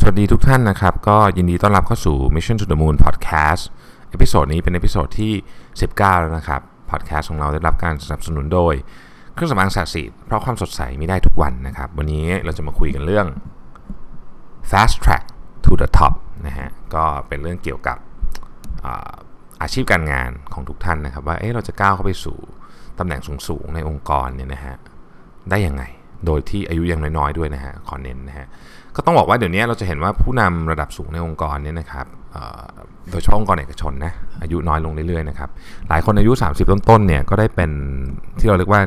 สวัสดีทุกท่านนะครับ ก็ยินดีต้อนรับเข้าสู่ Mission to the Moon Podcast episode นี้เป็น episode ที่ 19 แล้วนะครับ พอดแคสต์ของเราได้รับการสนับสนุนโดย เครื่องสำอางศศิเพราะความสดใสมีได้ทุกวันนะครับ วันนี้เราจะมาคุยกันเรื่อง fast track to the top นะฮะ ก็เป็นเรื่องเกี่ยวกับอาชีพการงานของทุกท่านนะครับ ว่าเอ๊ะเราจะก้าวเข้าไปสู่ตำแหน่งสูงๆในองค์กรเนี่ยนะฮะได้ยังไง โดยที่อายุยังน้อยๆด้วยนะฮะขอเน้นนะฮะ ก็ต้องบอกว่าเดี๋ยวนี้เราจะเห็นว่าผู้นำระดับสูงในองค์กรเนี่ยนะครับโดยเฉพาะองค์กรเอกชนนะอายุน้อยลงเรื่อยๆนะครับหลายคนอายุ 30 ต้นๆเนี่ยก็ได้เป็นที่เราเรียกว่า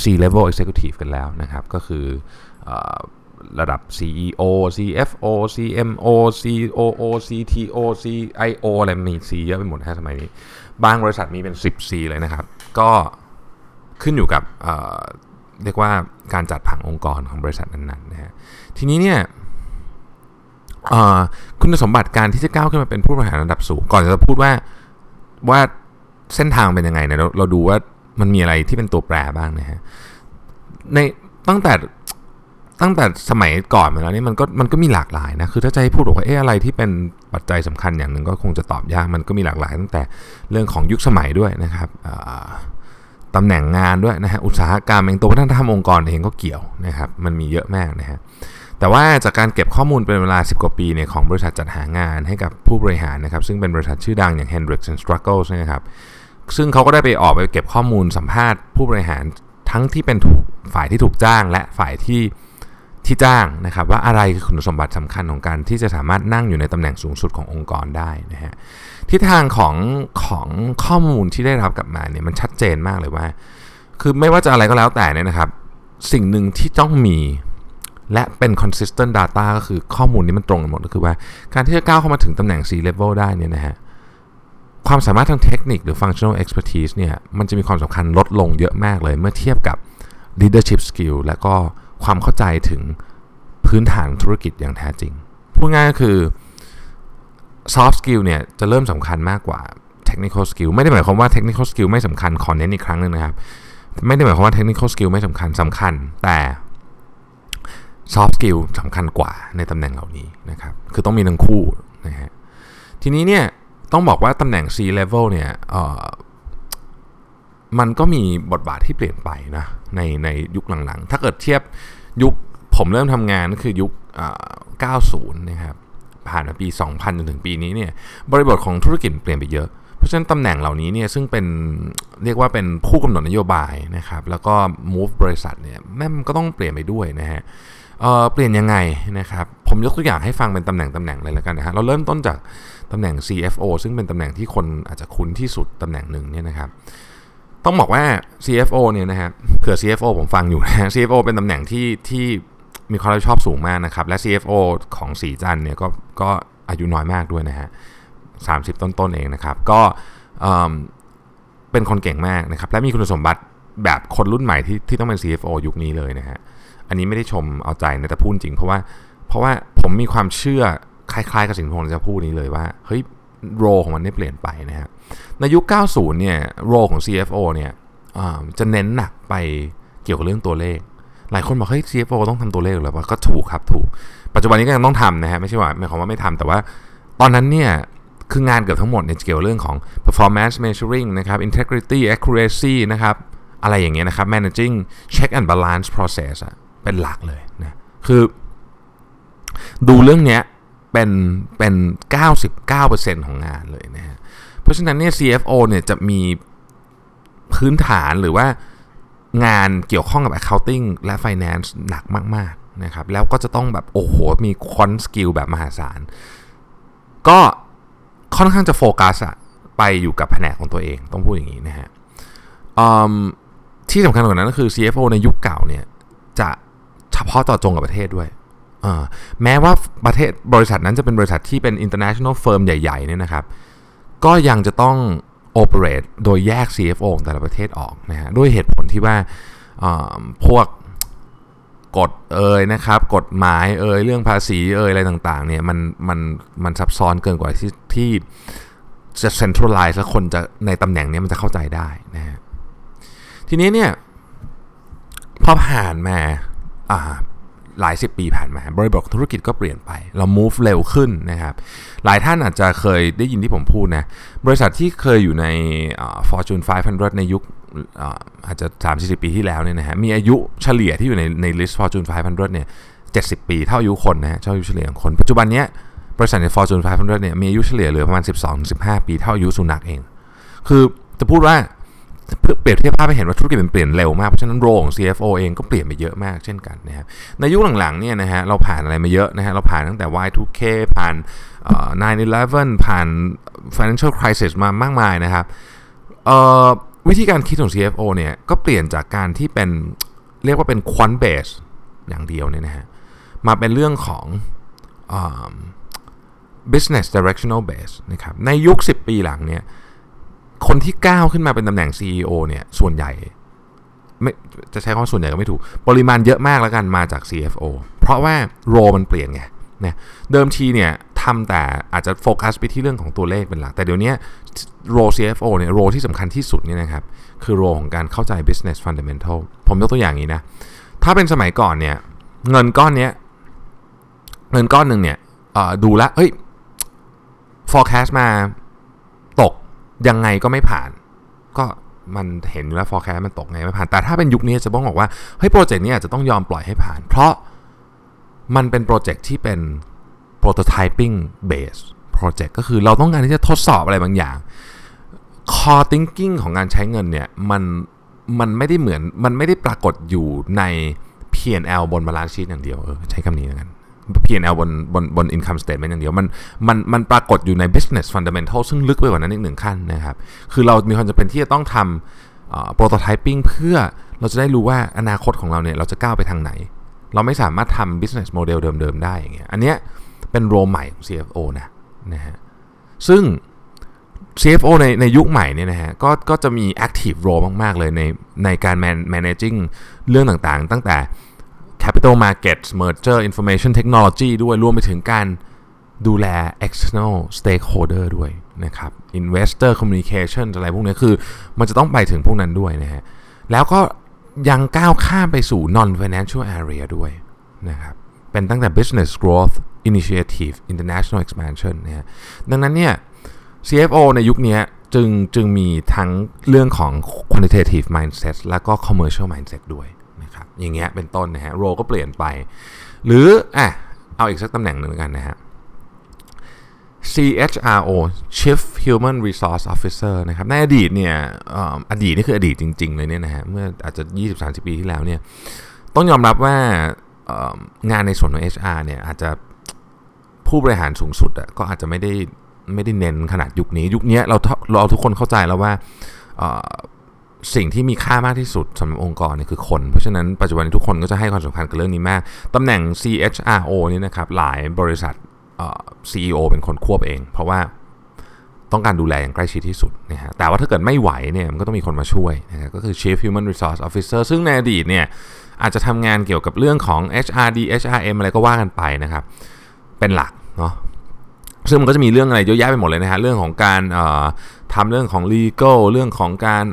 C level executive กันแล้วนะครับ ก็คือระดับ CEO CFO CMO COO CTO CIO อะไรมี C เยอะไปหมดนะสมัยนี้ บางบริษัทมีเป็น 10 C เลยนะครับ ก็ขึ้นอยู่กับเรียกว่าการจัดผังองค์กรของบริษัทนั้นๆนะฮะทีนี้เนี่ย คุณสมบัติการที่จะก้าวขึ้นมาเป็นผู้บริหารระดับสูง ก่อนจะพูดว่าว่าเส้นทางเป็นยังไงเนี่ยเราเราดูว่ามันมีอะไรที่เป็นตัวแปรบ้างนะฮะในตั้งแต่ตั้งแต่สมัยก่อนมาแล้วนี่มันก็มันก็มีหลากหลายนะคือถ้าจะให้พูดว่าเอ๊ะอะไรที่เป็นปัจจัยสำคัญอย่างหนึ่งก็คงจะตอบยากมันก็มีหลากหลาย ตั้งแต่เรื่องของยุคสมัยด้วยนะครับตำแหน่งงานด้วยนะฮะอุตสาหกรรมเองตัววัฒนธรรมองค์กรเองก็เกี่ยวนะครับมันมีเยอะมากนะฮะ แต่ว่าจากการเก็บข้อมูลเป็นเวลา 10 กว่าปีเนี่ยของบริษัทจัดหางานให้กับผู้บริหารนะครับ ซึ่งเป็นบริษัทชื่อดังอย่าง Hendricks and Struggles นะครับซึ่งเขาก็ได้ไปออกไปเก็บข้อมูลสัมภาษณ์ผู้บริหารทั้งที่เป็นถูกฝ่ายที่ถูกจ้าง และฝ่ายที่ที่จ้างนะครับ ว่าอะไรคือคุณสมบัติสำคัญของการที่จะสามารถนั่งอยู่ในตำแหน่งสูงสุดขององค์กรได้นะฮะทิศทางของของข้อมูลที่ได้รับกลับมาเนี่ยมันชัดเจนมากเลยว่า คือไม่ว่าจะอะไรก็แล้วแต่เนี่ยนะครับ สิ่งหนึ่งที่ต้องมี และเป็น consistent data ก็คือข้อมูลนี้มันตรงกันหมดก็คือว่า การที่จะก้าวเข้ามาถึงตำแหน่ง C level ได้เนี่ยนะฮะความสามารถทางเทคนิคหรือ functional expertise เนี่ยมันจะมีความสำคัญลดลงเยอะมากเลยเมื่อเทียบกับ leadership skill และก็ความเข้าใจถึงพื้นฐานธุรกิจอย่างแท้จริง พูดง่ายก็คือ soft skill เนี่ยจะเริ่มสำคัญมากกว่า technical skill ไม่ได้หมายความว่า technical skill ไม่สำคัญขอเน้นอีกครั้งนึงนะครับ ไม่ได้หมายความว่า technical skill ไม่สำคัญสำคัญ แต่ soft skill สำคัญกว่าในตำแหน่งเหล่านี้นะครับ คือต้องมีทั้งคู่นะฮะ ทีนี้เนี่ยต้องบอกว่าตำแหน่ง C level เนี่ยมันก็มีบทบาทที่เปลี่ยนไปนะในในยุคหลังๆ ถ้าเกิดเทียบยุคผมเริ่มทำงานก็คือยุค 90 นะครับ ผ่านมาปี 2000 จนถึงปีนี้เนี่ยบริบทของธุรกิจเปลี่ยนไปเยอะ เพราะฉะนั้นตำแหน่งเหล่านี้เนี่ยซึ่งเป็นเรียกว่าเป็นผู้กำหนดนโยบายนะครับ แล้วก็ move บริษัทเนี่ยแม่มก็ต้องเปลี่ยนไปด้วยนะฮะ เเปลี่ยนยังไงนะครับ ผมยกตัวอย่างให้ฟังเป็นตำแหน่งตำแหน่งเลยแล้วกันนะฮะเราเริ่มต้นจากตำแหน่ง CFO ซึ่งเป็นตำแหน่งที่คนอาจจะคุ้นที่สุดตำแหน่งหนึ่งเนี่ยนะครับต้องบอกว่า CFO เนี่ยนะฮะเผื่อ CFO ผมฟังอยู่นะ CFO เป็นตำแหน่งที่ที่มีความรับผิดชอบสูงมากนะครับ และ CFO ของสีจันเนี่ยก็ก็อายุน้อยมากด้วยนะฮะสามสิบต้นๆเองนะครับ ก็เป็นคนเก่งมากนะครับ และมีคุณสมบัติแบบคนรุ่นใหม่ที่ที่ต้องเป็น CFO ยุคนี้เลยนะฮะ อันนี้ไม่ได้ชมเอาใจนะแต่พูดจริง เพราะว่าเพราะว่าผมมีความเชื่อคล้ายๆ กับสิ่งที่ผมจะพูดนี้เลยว่าเฮ้ยโรของมันได้เปลี่ยนไปนะฮะในยุค 90 เนี่ยโรของ CFO เนี่ยจะเน้นหนักไปเกี่ยวกับเรื่องตัวเลข หลายคนบอกเฮ้ย CFO ต้องทำตัวเลขหรือเปล่าก็ถูกครับถูก ปัจจุบันนี้ก็ยังต้องทำนะฮะไม่ใช่ว่าหมายความว่าไม่ทำแต่ว่าตอนนั้นเนี่ยคืองานเกือบทั้งหมดเนี่ยเกี่ยวเรื่องของ performance measuring นะครับ integrity accuracy นะครับ อะไรอย่างเงี้ยนะครับ managing check and balance process อะ เป็นหลักเลยนะคือดูเรื่องเนี้ยเป็นเป็น 99%ของงานเลยนะฮะเพราะฉะนั้นเนี่ย CFO เนี่ยจะมีพื้นฐานหรือว่างานเกี่ยวข้องกับ accounting และ finance หนักมาก ๆ นะครับ แล้วก็จะต้องแบบ โอ้โห มีคอนสกิลแบบมหาศาล ก็ค่อนข้างจะโฟกัสอะไปอยู่กับแผนกของตัวเอง ต้องพูดอย่างนี้นะฮะที่สำคัญกว่านั้นก็คือ CFO ในยุคเก่าเนี่ยจะ พาะต่อจงกับประเทศด้วยแม้ว่าประเทศบริษัทนั้นจะเป็นบริษัทที่เป็น international firm ใหญ่ๆเนี่ยนะครับ ก็ยังจะต้อง operate โดยแยก CFO ของแต่ละประเทศออกนะฮะด้วยเหตุผลที่ว่าพวกกฎเอ่ยนะครับกฎหมายเอ่ยเรื่องภาษีเอ่ยอะไรต่างๆเนี่ยมันมันมันซับซ้อนเกินกว่าที่ที่จะ centralize แล้วคนจะในตำแหน่งนี้มันจะเข้าใจได้นะฮะทีนี้เนี่ยพอผ่านมา หลายสิบปีผ่านมา บริบทธุรกิจก็เปลี่ยนไปเรา move เร็วขึ้นนะครับ หลายท่านอาจจะเคยได้ยินที่ผมพูดนะ บริษัทที่เคยอยู่ใน Fortune 500 ในยุคอาจจะ 30 ปีที่แล้วเนี่ยนะฮะมีอายุเฉลี่ยที่อยู่ในใน list Fortune 500 เนี่ย 70 ปีเท่าอายุคนนะฮะเท่าอายุเฉลี่ยของคน ปัจจุบันเนี้ยบริษัทใน Fortune 500 เนี่ยมีอายุเฉลี่ยเหลือประมาณ 12-15 ปีเท่าอายุสุนัขเอง คือจะพูดว่า เพื่อเปรียบเทียบภาพให้เห็นว่าธุรกิจมันเปลี่ยนเร็วมาก เพราะฉะนั้นโรของ CFO เองก็เปลี่ยนไปเยอะมากเช่นกันนะครับในยุคหลังๆเนี่ยนะฮะเราผ่านอะไรมาเยอะนะฮะเราผ่านตั้งแต่ Y2K ผ่าน9/11 ผ่าน financial crisis มามากมายนะครับวิธีการคิดของ CFO เนี่ยก็เปลี่ยนจากการที่เป็นเรียกว่าเป็น quant base อย่างเดียวเนี่ยนะฮะมาเป็นเรื่องของ business directional base นะครับในยุค 10 ปีหลังเนี่ย คนที่ก้าวขึ้นมาเป็นตำแหน่ง CEO เนี่ยส่วนใหญ่ไม่จะใช้คำว่าส่วนใหญ่ก็ไม่ถูก ปริมาณเยอะมากแล้วกันมาจาก CFO เพราะว่าโรมันเปลี่ยนไงนะเดิมทีเนี่ยทำแต่อาจจะโฟกัสไปที่เรื่องของตัวเลขเป็นหลัก แต่เดี๋ยวนี้โร CFO เนี่ยโรที่สำคัญที่สุดเนี่ยนะครับ คือโรของการเข้าใจ business fundamental ผมยกตัวอย่างนี้นะ ถ้าเป็นสมัยก่อนเนี่ย เงินก้อนเนี้ยเงินก้อนหนึ่งเนี่ยดูแลเฮ้ย forecast มา ยังไงก็ไม่ผ่าน ก็มันเห็นว่า forecast มันตกไงไม่ผ่าน แต่ถ้าเป็นยุคนี้จะต้องบอกว่าเฮ้ยโปรเจกต์นี้อาจจะต้องยอมปล่อยให้ผ่าน เพราะมันเป็นโปรเจกต์ที่เป็น prototyping base project ก็คือเราต้องการที่จะทดสอบอะไรบางอย่าง core thinking ของการใช้เงินเนี่ยมันมันไม่ได้เหมือนมันไม่ได้ปรากฏอยู่ใน P&L บน balance sheet อย่างเดียวเออใช้คำนี้แล้วกัน P&L บนบนบน income statement อย่างเดียว มันมันมันปรากฏอยู่ใน business fundamental ซึ่งลึกไปกว่านั้นอีกหนึ่งขั้นนะครับ คือเรามีความจำเป็นที่จะต้องทำ prototyping เพื่อเราจะได้รู้ว่าอนาคตของเราเนี่ยเราจะก้าวไปทางไหน เราไม่สามารถทำ business model เดิมๆได้อย่างเงี้ยอันเนี้ยเป็นโรใหม่ของ CFO นะนะฮะซึ่ง CFO ในในยุคใหม่เนี่ยนะฮะก็ก็จะมี active role มาก ๆ เลยในในการ managing เรื่องต่างๆ ตั้งแต่ capital markets merger information technology ด้วยรวมไปถึงการดูแล external stakeholder ด้วยนะครับ investor communication อะไรพวกนี้คือ มันจะต้องไปถึงพวกนั้นด้วยนะฮะ แล้วก็ยังก้าวข้ามไปสู่ non financial area ด้วยนะครับ เป็นตั้งแต่ business growth initiative international expansion นะฮะ ดังนั้นเนี่ย CFO ในยุคนี้จึงจึงมีทั้งเรื่องของ quantitative mindset แล้วก็ commercial mindset ด้วย อย่างเงี้ยเป็นต้นนะฮะโรก็เปลี่ยนไป หรืออะเอาอีกสักตำแหน่งหนึ่งกันนะฮะ CHRO Chief Human Resource Officer นะครับในอดีตเนี่ยอดีตนี่คืออดีตจริง ๆ เลยเนี่ยนะฮะเมื่ออาจจะ 20-30 ปีที่แล้วเนี่ยต้องยอมรับว่างานในส่วนของ HR เนี่ยอาจจะผู้บริหารสูงสุดอะก็อาจจะไม่ได้ไม่ได้เน้นขนาดยุคนี้ ยุคนี้เราเราทุกคนเข้าใจแล้วว่า สิ่งที่มีค่ามากที่สุดสำหรับองค์กรเนี่ยคือคน เพราะฉะนั้นปัจจุบันนี้ทุกคนก็จะให้ความสำคัญกับเรื่องนี้มากตำแหน่ง CHRO นี่นะครับหลายบริษัท CEO เป็นคนควบเอง เพราะว่าต้องการดูแลอย่างใกล้ชิดที่สุดนะฮะแต่ว่าถ้าเกิดไม่ไหวเนี่ยมันก็ต้องมีคนมาช่วยนะก็คือ Chief Human Resource Officer ซึ่งในอดีตเนี่ยอาจจะทำงานเกี่ยวกับเรื่องของ HRD HRM อะไรก็ว่ากันไปนะครับ เป็นหลักเนาะ ซึ่งมันก็จะมีเรื่องอะไรเยอะแยะไปหมดเลยนะฮะเรื่องของการทำเรื่องของ legal เรื่องของการ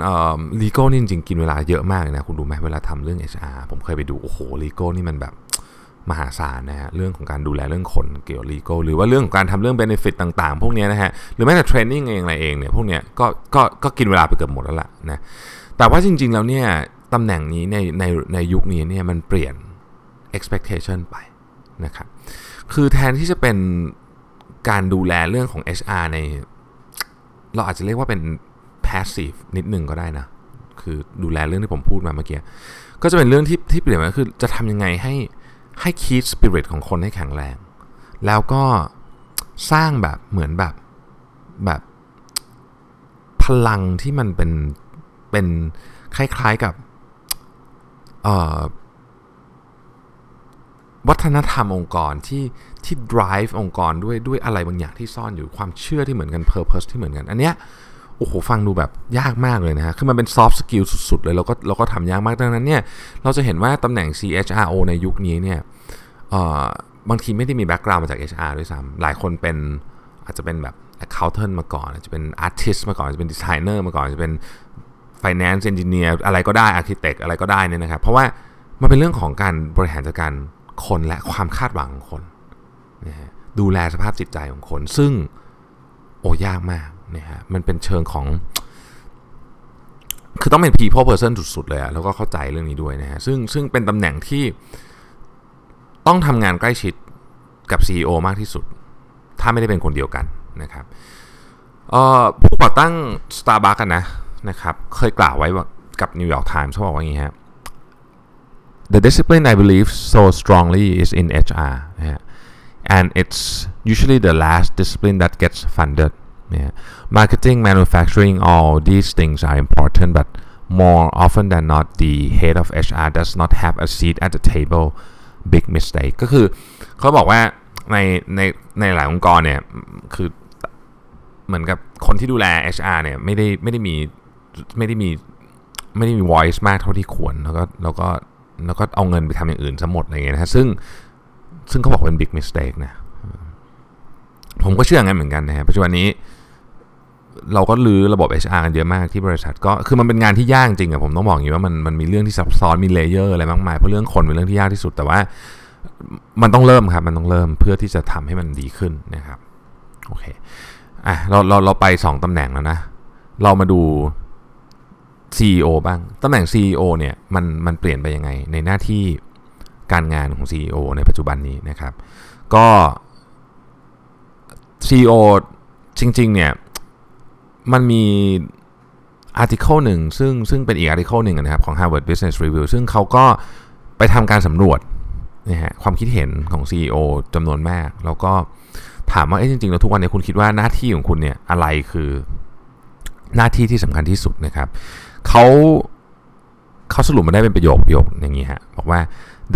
legal นี่จริงๆกินเวลาเยอะมากเลยนะคุณดูไหมเวลาทำเรื่อง HR ผมเคยไปดูโอ้โห legal นี่มันแบบมหาศาลนะฮะเรื่องของการดูแลเรื่องคนเกี่ยวกับ legal หรือว่าเรื่องของการทำเรื่อง benefit ต่างๆ พวกนี้นะฮะหรือแม้แต่ training เองอะไรเองเนี่ยพวกเนี้ยก็ก็ก็กินเวลาไปเกือบหมดแล้วล่ะนะแต่ว่าจริงๆแล้วเนี่ยตำแหน่งนี้ในในในยุคนี้เนี่ยมันเปลี่ยน expectation ไปนะครับคือแทนที่จะเป็น การดูแลเรื่องของ HR ใน เราอาจจะเรียกว่าเป็น passive นิดหนึ่งก็ได้นะ คือดูแลเรื่องที่ผมพูดมาเมื่อกี้ ก็จะเป็นเรื่องที่ที่เปลี่ยนมาคือจะทำยังไงให้ให้คีดสปิริตของคนให้แข็งแรง แล้วก็สร้างแบบเหมือนแบบแบบพลังที่มันเป็นเป็นคล้ายๆกับวัฒนธรรมองค์กรที่ ที่ drive องค์กรด้วยด้วยอะไรบางอย่างที่ซ่อนอยู่ความเชื่อที่เหมือนกัน purpose ที่เหมือนกัน อันเนี้ยโอ้โหฟังดูแบบยากมากเลยนะฮะ คือมันเป็น soft skill สุด ๆ เลยเราก็เราก็ทำยากมากดังนั้นเนี่ยเราจะเห็นว่าตำแหน่ง CHRO ในยุคนี้เนี่ยบางทีไม่ได้มี background มาจาก HR ด้วยซ้ำหลายคนเป็นอาจจะเป็นแบบ accountant มาก่อนอาจจะเป็น artist มาก่อนอาจจะเป็น designer มาก่อนอาจจะเป็น finance engineer อะไรก็ได้ architect อะไรก็ได้เนี่ยนะครับ เพราะว่ามันเป็นเรื่องของการบริหารจัดการคนและความคาดหวังของคน ดูแลสภาพจิตใจของคน ซึ่งโอ้ยากมากนะฮะมันเป็นเชิงของ คือต้องเป็น people person สุดๆเลยอะแล้วก็เข้าใจเรื่องนี้ด้วยนะฮะซึ่งซึ่งเป็นตำแหน่งที่ต้องทำงานใกล้ชิดกับ CEO มากที่สุด ถ้าไม่ได้เป็นคนเดียวกันนะครับผู้ก่อตั้ง Starbucks กันนะนะครับเคยกล่าวไว้กับ New York Times เขาบอกว่าอย่างนี้ฮะ The discipline I believe so strongly is in HR นะฮะ and it's usually the last discipline that gets funded yeah. marketing manufacturing all these things are important but more often than not the head of HR does not have a seat at the table big mistake ก็คือเขาบอกว่าในในในหลายองค์กรเนี่ยคือเหมือนกับคนที่ดูแล HR เนี่ยไม่ได้ไม่ได้มีไม่ได้มีไม่ได้มี voice มากเท่าที่ควร แล้วก็แล้วก็แล้วก็เอาเงินไปทำอย่างอื่นซะหมดอะไรเงี้ยนะฮะซึ่ง ซึ่งเขาบอกเป็น big mistake นะผมก็เชื่องั้นเหมือนกันนะฮะปัจจุบันนี้ เราก็รื้อระบบ HR กันเยอะมากที่บริษัท ก็คือมันเป็นงานที่ยากจริงอะผมต้องบอกอย่างนี้ว่ามันมันมีเรื่องที่ซับซ้อนมี layer อะไรมากมายเพราะเรื่องคนเป็นเรื่องที่ยากที่สุดแต่ว่า มันต้องเริ่มครับ มันต้องเริ่มเพื่อที่จะทำให้มันดีขึ้นนะครับโอเคอะเราเราเราไป 2ตำแหน่งแล้วนะ เรามาดู CEO บ้างตำแหน่ง CEO เนี่ยมันมันเปลี่ยนไปยังไง ในหน้าที่ การงานของ CEO ในปัจจุบันนี้นะครับ ก็ CEO จริง ๆ เนี่ย มันมีอาร์ติเคิลหนึ่งซึ่งซึ่งเป็นอีกอาร์ติเคิลหนึ่งนะครับของ Harvard Business Review ซึ่งเขาก็ไปทำการสำรวจนะฮะความคิดเห็นของ CEO จำนวนมาก แล้วก็ถามว่าจริงๆแล้วทุกวันนี้คุณคิดว่าหน้าที่ของคุณเนี่ยอะไรคือหน้าที่ที่สำคัญที่สุดนะครับเขาเขาสรุปมาได้เป็นประโยคประโยคอย่างนี้ฮะบอกว่า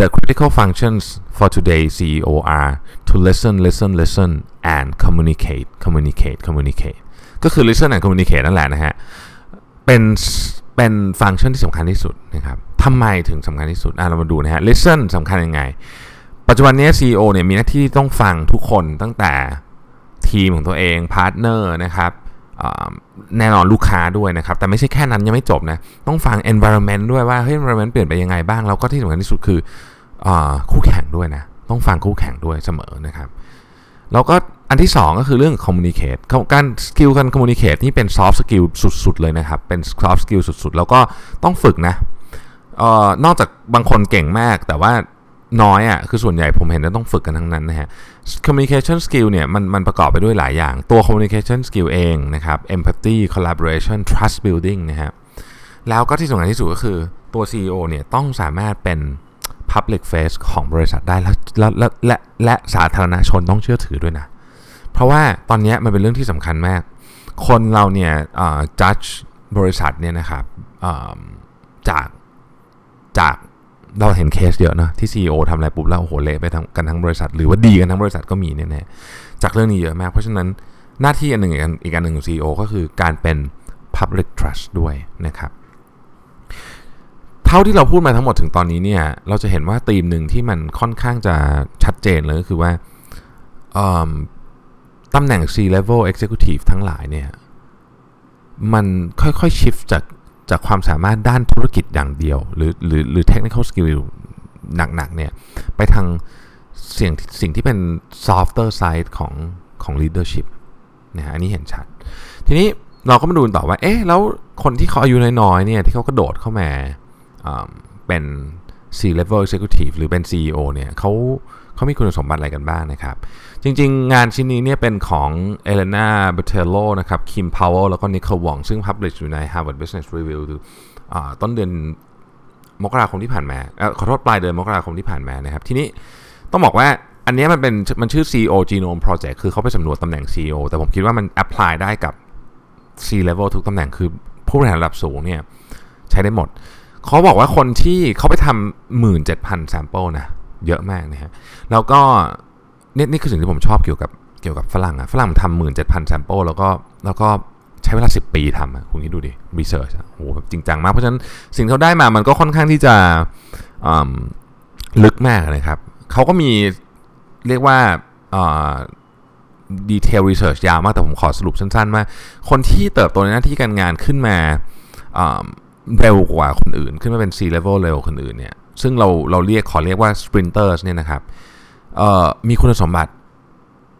the critical functions for today CEO are to listen listen listen and communicate communicate communicate ก็คือ listen and communicate นั่นแหละนะฮะ เป็นเป็นฟังก์ชันที่สำคัญที่สุดนะครับทำไมถึงสำคัญที่สุดอะเรามาดูนะฮะ listen สำคัญยังไง ปัจจุบันนี้ CEO เนี่ยมีหน้าที่ต้องฟังทุกคนตั้งแต่ทีมของตัวเอง partner นะครับ แน่นอนลูกค้าด้วยนะครับ แต่ไม่ใช่แค่นั้นยังไม่จบนะ ต้องฟัง environment ด้วยว่าเฮ้ย environment เปลี่ยนไปยังไงบ้าง แล้วก็ที่สำคัญที่สุดคือคู่แข่งด้วยนะ ต้องฟังคู่แข่งด้วยเสมอนะครับ แล้วก็อันที่ 2 ก็คือเรื่อง communicate การสกิลการ communicate นี่เป็น soft skill สุด ๆ เลยนะครับ เป็น soft skill สุด ๆ แล้วก็ต้องฝึกนะออนอกจากบางคนเก่งมากแต่ว่า น้อยอะ่ะคือส่วนใหญ่ผมเห็นว่าต้องฝึกกันทั้งนั้นนะฮะ communication skill เนี่ยมันมันประกอบไปด้วยหลายอย่าง ตัว communication skill เองนะครับ empathy collaboration trust building นะฮะแล้วก็ที่สำคัญที่สุดก็คือตัว CEO เนี่ยต้องสามารถเป็น public face ของบริษัทได้แล้วและและและและสาธารณชนต้องเชื่อถือด้วยนะ เพราะว่าตอนนี้มันเป็นเรื่องที่สำคัญมาก คนเราเนี่ย judge บริษัทเนี่ยนะครับจากจาก เราเห็นเคสเยอะนะที่ CEO ทำอะไรปุ๊บแล้วโอ้โหเละไปทั้งกันทั้งบริษัท หรือว่าดีกันทั้งบริษัทก็มีแน่ๆจากเรื่องนี้เยอะมาก เพราะฉะนั้นหน้าที่อันหนึ่งอีกอันหนึ่งของ CEO ก็คือการเป็น public trust ด้วยนะครับเท่าที่เราพูดมาทั้งหมดถึงตอนนี้เนี่ยเราจะเห็นว่าธีมหนึ่งที่มันค่อนข้างจะชัดเจนเลยก็คือว่าตำแหน่ง C-level executive ทั้งหลายเนี่ยมันค่อยๆ shift จาก จากความสามารถด้านธุรกิจอย่างเดียว หรือหรือหรือ technical skill หนักๆเนี่ยไปทางสิ่งสิ่งที่เป็น softer side ของของ leadership นะฮะอันนี้เห็นชัด ทีนี้เราก็มาดูต่อว่า เอ๊ะ แล้วคนที่เขาอายุน้อยๆเนี่ยที่เขากระโดดเข้ามาเป็น C level executive หรือเป็น CEO เนี่ยเขาเเขามีคุณสมบัติอะไรกันบ้างนะครับ จริง ๆ งานชิ้นนี้เนี่ยเป็นของเอเลนาเบเทโลนะครับคิมพาวเวลแล้วก็นิโคลวองซึ่ง publish อยู่ใน Harvard Business Review ต้นเดือนมกราคมที่ผ่านมาขอโทษปลายเดือนมกราคมที่ผ่านมานะครับ ทีนี้ต้องบอกว่าอันนี้มันเป็นมันชื่อ CEO Genome Project คือเขาไปสำรวจตำแหน่ง CEO แต่ผมคิดว่ามัน apply ได้กับ C level ทุกตำแหน่งคือผู้บริหารระดับสูงเนี่ยใช้ได้หมด เขาบอกว่าคนที่เขาไปทำหมื่นเจ็ดพัน sample นะ เยอะมากนะฮะแล้วก็นี่นี่คือสิ่งที่ผมชอบเกี่ยวกับเกี่ยวกับฝรั่งอะฝรั่งทำหมื่นเจ็ดพัน sample แล้วก็แล้วก็ใช้เวลา 10 ปีทำอะคุณคิดดูดิ research อะโหแบบจริงจังมาก เพราะฉะนั้นสิ่งที่เขาได้มามันก็ค่อนข้างที่จะลึกมากนะครับ เขาก็มีเรียกว่าดีเทลรีเสิร์ชยาวมาก แต่ผมขอสรุปสั้นๆว่าคนที่เติบโตในหน้าที่การงานขึ้นมาเร็วกว่าคนอื่น ขึ้นมาเป็น C level เร็วคนอื่นเนี่ย ซึ่งเราเราเรียกขอเรียกว่า sprinters เนี่ยนะครับมีคุณสมบัติ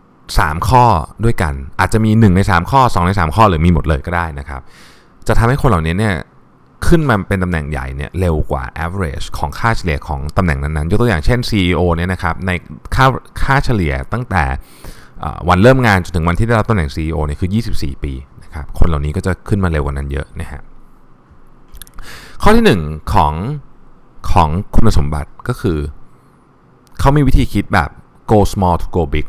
3 ข้อด้วยกัน อาจจะมี 1 ใน 3 ข้อ 2 ใน 3 ข้อหรือมีหมดเลยก็ได้นะครับ จะทำให้คนเหล่านี้เนี่ยขึ้นมาเป็นตำแหน่งใหญ่เนี่ยเร็วกว่า average ของค่าเฉลี่ยของตำแหน่งนั้นๆ ยกตัวอย่างเช่น CEO เนี่ยนะครับในค่าค่าเฉลี่ยตั้งแต่วันเริ่มงานจนถึงวันที่ได้รับตำแหน่ง CEO เนี่ยคือ 24 ปีนะครับคนเหล่านี้ก็จะขึ้นมาเร็วกว่านั้นเยอะนะฮะข้อที่ 1 ของ ของคุณสมบัติก็คือ เขามีวิธีคิดแบบ go small to go big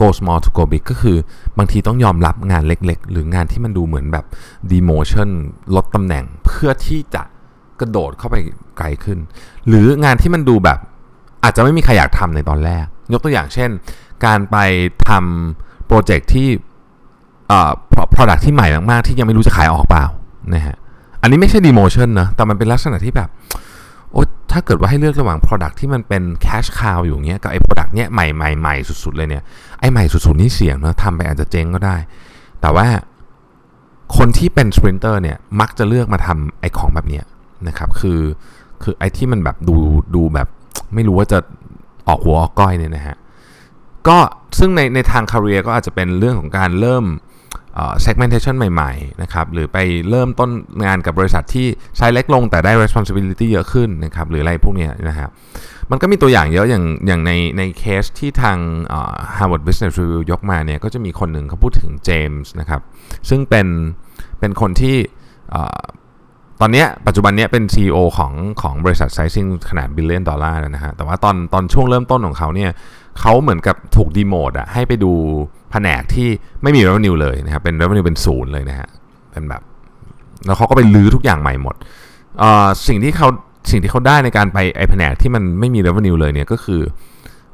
go small to go big ก็คือบางทีต้องยอมรับงานเล็กๆ หรืองานที่มันดูเหมือนแบบ demotion ลดตำแหน่งเพื่อที่จะกระโดดเข้าไปไกลขึ้น หรืองานที่มันดูแบบอาจจะไม่มีใครอยากทำในตอนแรก ยกตัวอย่างเช่น การไปทำโปรเจกต์ที่เอ่อ product ที่ใหม่มากๆ ที่ยังไม่รู้จะขายออกเปล่านะฮะอันนี้ไม่ใช่ demotion นะแต่มันเป็นลักษณะที่แบบ โอ้ถ้าเกิดว่าให้เลือกระหว่าง Product ที่มันเป็น cash cow อยู่เงี้ยกับไอ้ Product เนี้ยใหม่ใหม่ใหม่สุดๆ เลยเนี่ยไอ้ใหม่สุดๆ นี่เสี่ยงนะทำไปอาจจะเจ๊งก็ได้ แต่ว่าคนที่เป็น sprinter เนี่ยมักจะเลือกมาทำไอ้ของแบบเนี้ยนะครับคือคือไอ้ที่มันแบบดูดูแบบไม่รู้ว่าจะออกหัวออกก้อยเนี่ยนะฮะก็ซึ่งในในทาง career ก็อาจจะเป็นเรื่องของการเริ่ม segmentation ใหม่ๆนะครับหรือไปเริ่มต้นงานกับบริษัทที่ใช้เล็กลงแต่ได้ responsibility เยอะขึ้นนะครับหรืออะไรพวกนี้นะครับมันก็มีตัวอย่างเยอะอย่างอย่างในในเคสที่ทาง Harvard Business Review ยกมาเนี่ยก็จะมีคนหนึ่งเขาพูดถึงเจมส์นะครับซึ่งเป็นเป็นคนที่ตอนนี้ปัจจุบันนี้เป็น CEO ของของบริษัท sizing ขนาด billion dollar นะฮะแต่ว่าตอนตอนช่วงเริ่มต้นของเขาเนี่ยเขาเหมือนกับถูก demote อะให้ไปดู แผนกที่ไม่มี revenue เลยนะครับเป็น revenue เป็นศูนย์เลยนะฮะเป็นแบบแล้วเขาก็ไปรื้อทุกอย่างใหม่หมดสิ่งที่เขาสิ่งที่เขาได้ในการไปไอแผนกที่มันไม่มี revenue เลยเนี่ยก็คือ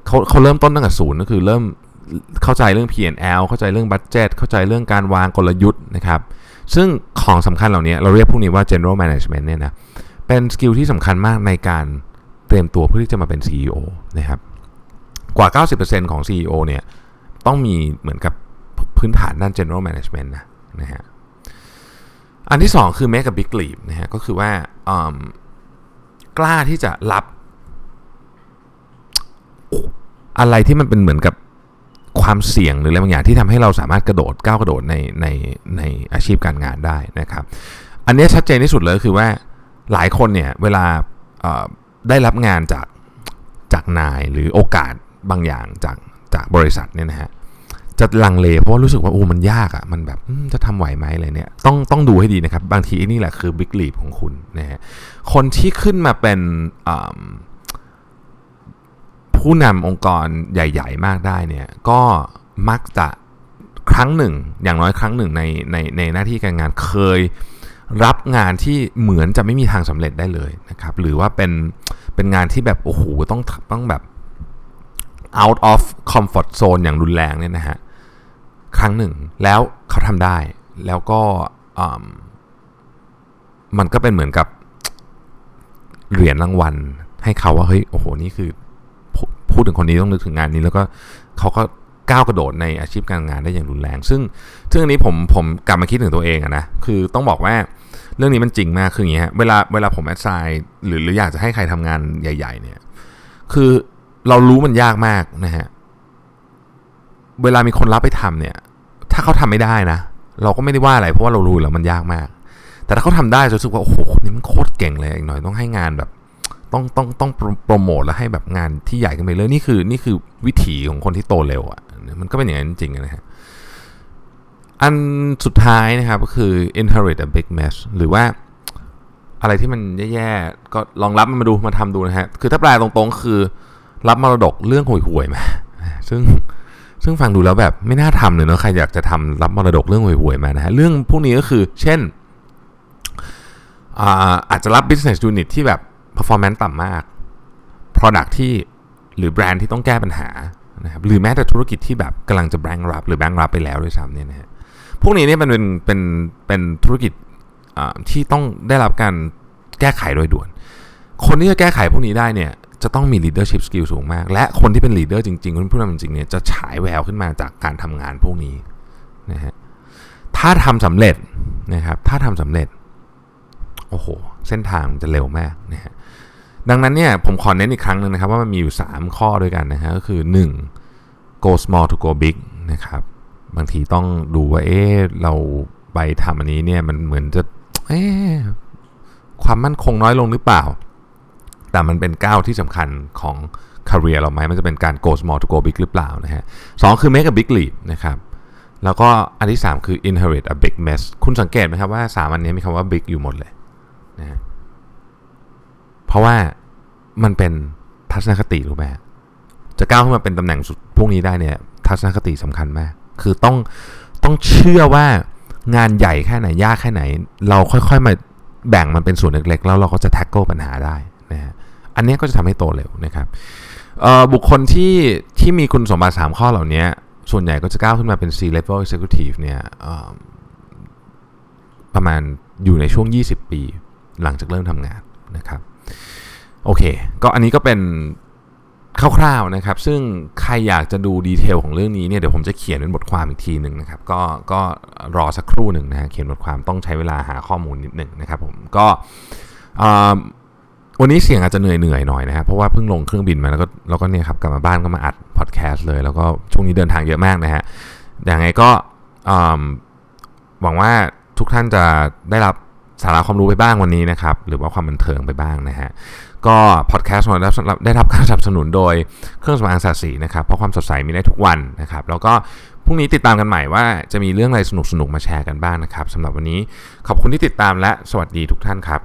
เขาเขาเริ่มต้นตั้งแต่ศูนย์ก็คือเริ่มเข้าใจเรื่อง P&L เข้าใจเรื่อง budget เข้าใจเรื่องการวางกลยุทธ์นะครับ ซึ่งของสำคัญเหล่านี้เราเรียกพวกนี้ว่า general management เนี่ยนะเป็น skill ที่สำคัญมากในการเตรียมตัวเพื่อที่จะมาเป็น CEO นะครับกว่า 90%ของ CEO เนี่ย ต้องมีเหมือนกับพื้นฐานด้าน general management นะนะฮะอันที่ 2 คือ make a big leap นะฮะก็คือว่ากล้าที่จะรับอะไรที่มันเป็นเหมือนกับความเสี่ยงหรืออะไรบางอย่างที่ทำให้เราสามารถกระโดดก้าวกระโดดในในในอาชีพการงานได้นะครับ อันนี้ชัดเจนที่สุดเลยคือว่าหลายคนเนี่ยเวลาได้รับงานจากจากนายหรือโอกาสบางอย่างจาก จากบริษัทเนี่ยนะฮะจะลังเลเพราะว่ารู้สึกว่าโอ้มันยากอะ่ะมันแบบจะทำไหวไหมอะไรเนี่ยต้องต้องดูให้ดีนะครับ บางทีนี่แหละคือบิ๊กลีฟของคุณนะฮะคนที่ขึ้นมาเป็นผู้นำองค์กรใหญ่ ๆ มากได้เนี่ยก็มักจะครั้งหนึ่ง อย่างน้อยครั้งหนึ่งในในในหน้าที่การงานเคยรับงานที่เหมือนจะไม่มีทางสำเร็จได้เลยนะครับ หรือว่าเป็นเป็นงานที่แบบโอ้โหต้องต้องแบบ out of comfort zone อย่างรุนแรงเนี่ยนะฮะครั้งหนึ่งแล้วเขาทำได้แล้วก็มันก็เป็นเหมือนกับเหรียญรางวัลให้เขาว่าเฮ้ยโอ้โหนี่คือพูดถึงคนนี้ต้องนึกถึงงานนี้ แล้วก็เขาก็ก้าวกระโดดในอาชีพการงานได้อย่างรุนแรง ซึ่งซึ่งอันนี้ผมผมกลับมาคิดถึงตัวเองอะนะคือต้องบอกว่าเรื่องนี้มันจริงมากคืออย่างเงี้ยเวลาเวลาผมแอดไซน์หรือหรืออยากจะให้ใครทำงานใหญ่ ๆ เนี่ย คือ เรารู้มันยากมากนะฮะ เวลามีคนรับไปทำเนี่ย ถ้าเขาทำไม่ได้นะ เราก็ไม่ได้ว่าอะไรเพราะว่าเรารู้แล้วมันยากมาก แต่ถ้าเขาทำได้จะรู้สึกว่าโอ้โหคนนี้มันโคตรเก่งเลยอีกหน่อยต้องให้งานแบบ ต้องต้องต้องโปรโมทแล้วให้แบบงานที่ใหญ่กันไปเลยนี่คือ นี่คือวิถีของคนที่โตเร็วอะ่ะมันก็เป็นอย่างนั้นจริงนะฮะอันสุดท้ายนะครับก็คือ inherit a big mess หรือว่าอะไรที่มันแย่ๆก็ลองรับมันมาดูมาทำดูนะฮะ คือถ้าแปลตรงๆคือ รับมรดกเรื่องห่วยๆมาซึ่งซึ่งฟังดูแล้วแบบไม่น่าทำเลยเนาะใครอยากจะทำรับมรดกเรื่องห่วยๆมานะฮะเรื่องพวกนี้ก็คือ เช่นอาจจะรับ business unit ที่แบบ performance ต่ำมาก product ที่หรือแบรนด์ที่ต้องแก้ปัญหานะครับหรือแม้แต่ธุรกิจที่แบบกำลังจะแบงค์รับ หรือแบงค์รับไปแล้วด้วยซ้ำเนี่ยนะฮะพวกนี้เนี่ยเป็นเป็นเป็นเป็นธุรกิจที่ต้องได้รับการแก้ไขโดยด่วน คนที่จะแก้ไขพวกนี้ได้เนี่ย จะต้องมี leadership skill สูงมาก และคนที่เป็น leader จริงๆคนผู้นำจริงๆเนี่ยจะฉายแววขึ้นมาจากการทำงานพวกนี้นะฮะถ้าทำสำเร็จนะครับถ้าทำสำเร็จโอ้โหเส้นทางจะเร็วมากนะฮะดังนั้นเนี่ยผมขอเน้นอีกครั้งหนึ่งนะครับว่ามันมีอยู่ 3 ข้อด้วยกันนะฮะก็คือ 1 go small to go big นะครับบางทีต้องดูว่าเอ๊ะเราไปทำอันนี้เนี่ยมันเหมือนจะเอ๊ะความมั่นคงน้อยลงหรือเปล่า แต่มันเป็นก้าวที่สำคัญของ career เราไหมมันจะเป็นการ go small to go big หรือเปล่านะฮะสองคือ make a big leap นะครับแล้วก็อันที่ 3 คือ inherit a big mess คุณสังเกตไหมครับว่า 3 อันนี้มีคำว่า big อยู่หมดเลยนะเพราะว่ามันเป็นทัศนคติรู้ไหมจะก้าวขึ้นมาเป็นตำแหน่งสุดพวกนี้ได้เนี่ยทัศนคติสำคัญมาก คือต้องต้องเชื่อว่างานใหญ่แค่ไหนยากแค่ไหน เราค่อยๆมาแบ่งมันเป็นส่วนเล็กๆ แล้วเราก็จะแท็กเกิลปัญหาได้นะฮะ อันนี้ก็จะทำให้โตเร็วนะครับบุคคลที่ที่มีคุณสมบัติ 3 ข้อเหล่านี้ ส่วนใหญ่ก็จะก้าวขึ้นมาเป็น C-level executive เนี่ยประมาณอยู่ในช่วง 20 ปีหลังจากเริ่มทำงานนะครับโอเค ก็อันนี้ก็เป็นคร่าวๆนะครับ ซึ่งใครอยากจะดูดีเทลของเรื่องนี้เนี่ยเดี๋ยวผมจะเขียนเป็นบทความอีกทีหนึ่งนะครับ ก็ก็รอสักครู่หนึ่งนะฮะเขียนบทความต้องใช้เวลาหาข้อมูลนิดหนึ่งนะครับผมก็ วันนี้เสียงอาจจะเหนื่อยๆหน่อยนะครับเพราะว่าเพิ่งลงเครื่องบินมาแล้วก็แล้วก็เนี่ยครับกลับมาบ้านก็มาอัดพอดแคสต์เลย แล้วก็ช่วงนี้เดินทางเยอะมากนะฮะอย่างไรก็หวังว่าทุกท่านจะได้รับสาระความรู้ไปบ้างวันนี้นะครับ หรือว่าความบันเทิงไปบ้างนะฮะก็พอดแคสต์ของเราได้รับการสนับสนุนโดยเครื่องสำอางสัตว์สีนะครับเพราะความสดใสมีได้ทุกวันนะครับ แล้วก็พรุ่งนี้ติดตามกันใหม่ว่าจะมีเรื่องอะไรสนุกๆมาแชร์กันบ้างนะครับสำหรับวันนี้ขอบคุณที่ติดตามและสวัสดีทุกท่านครับ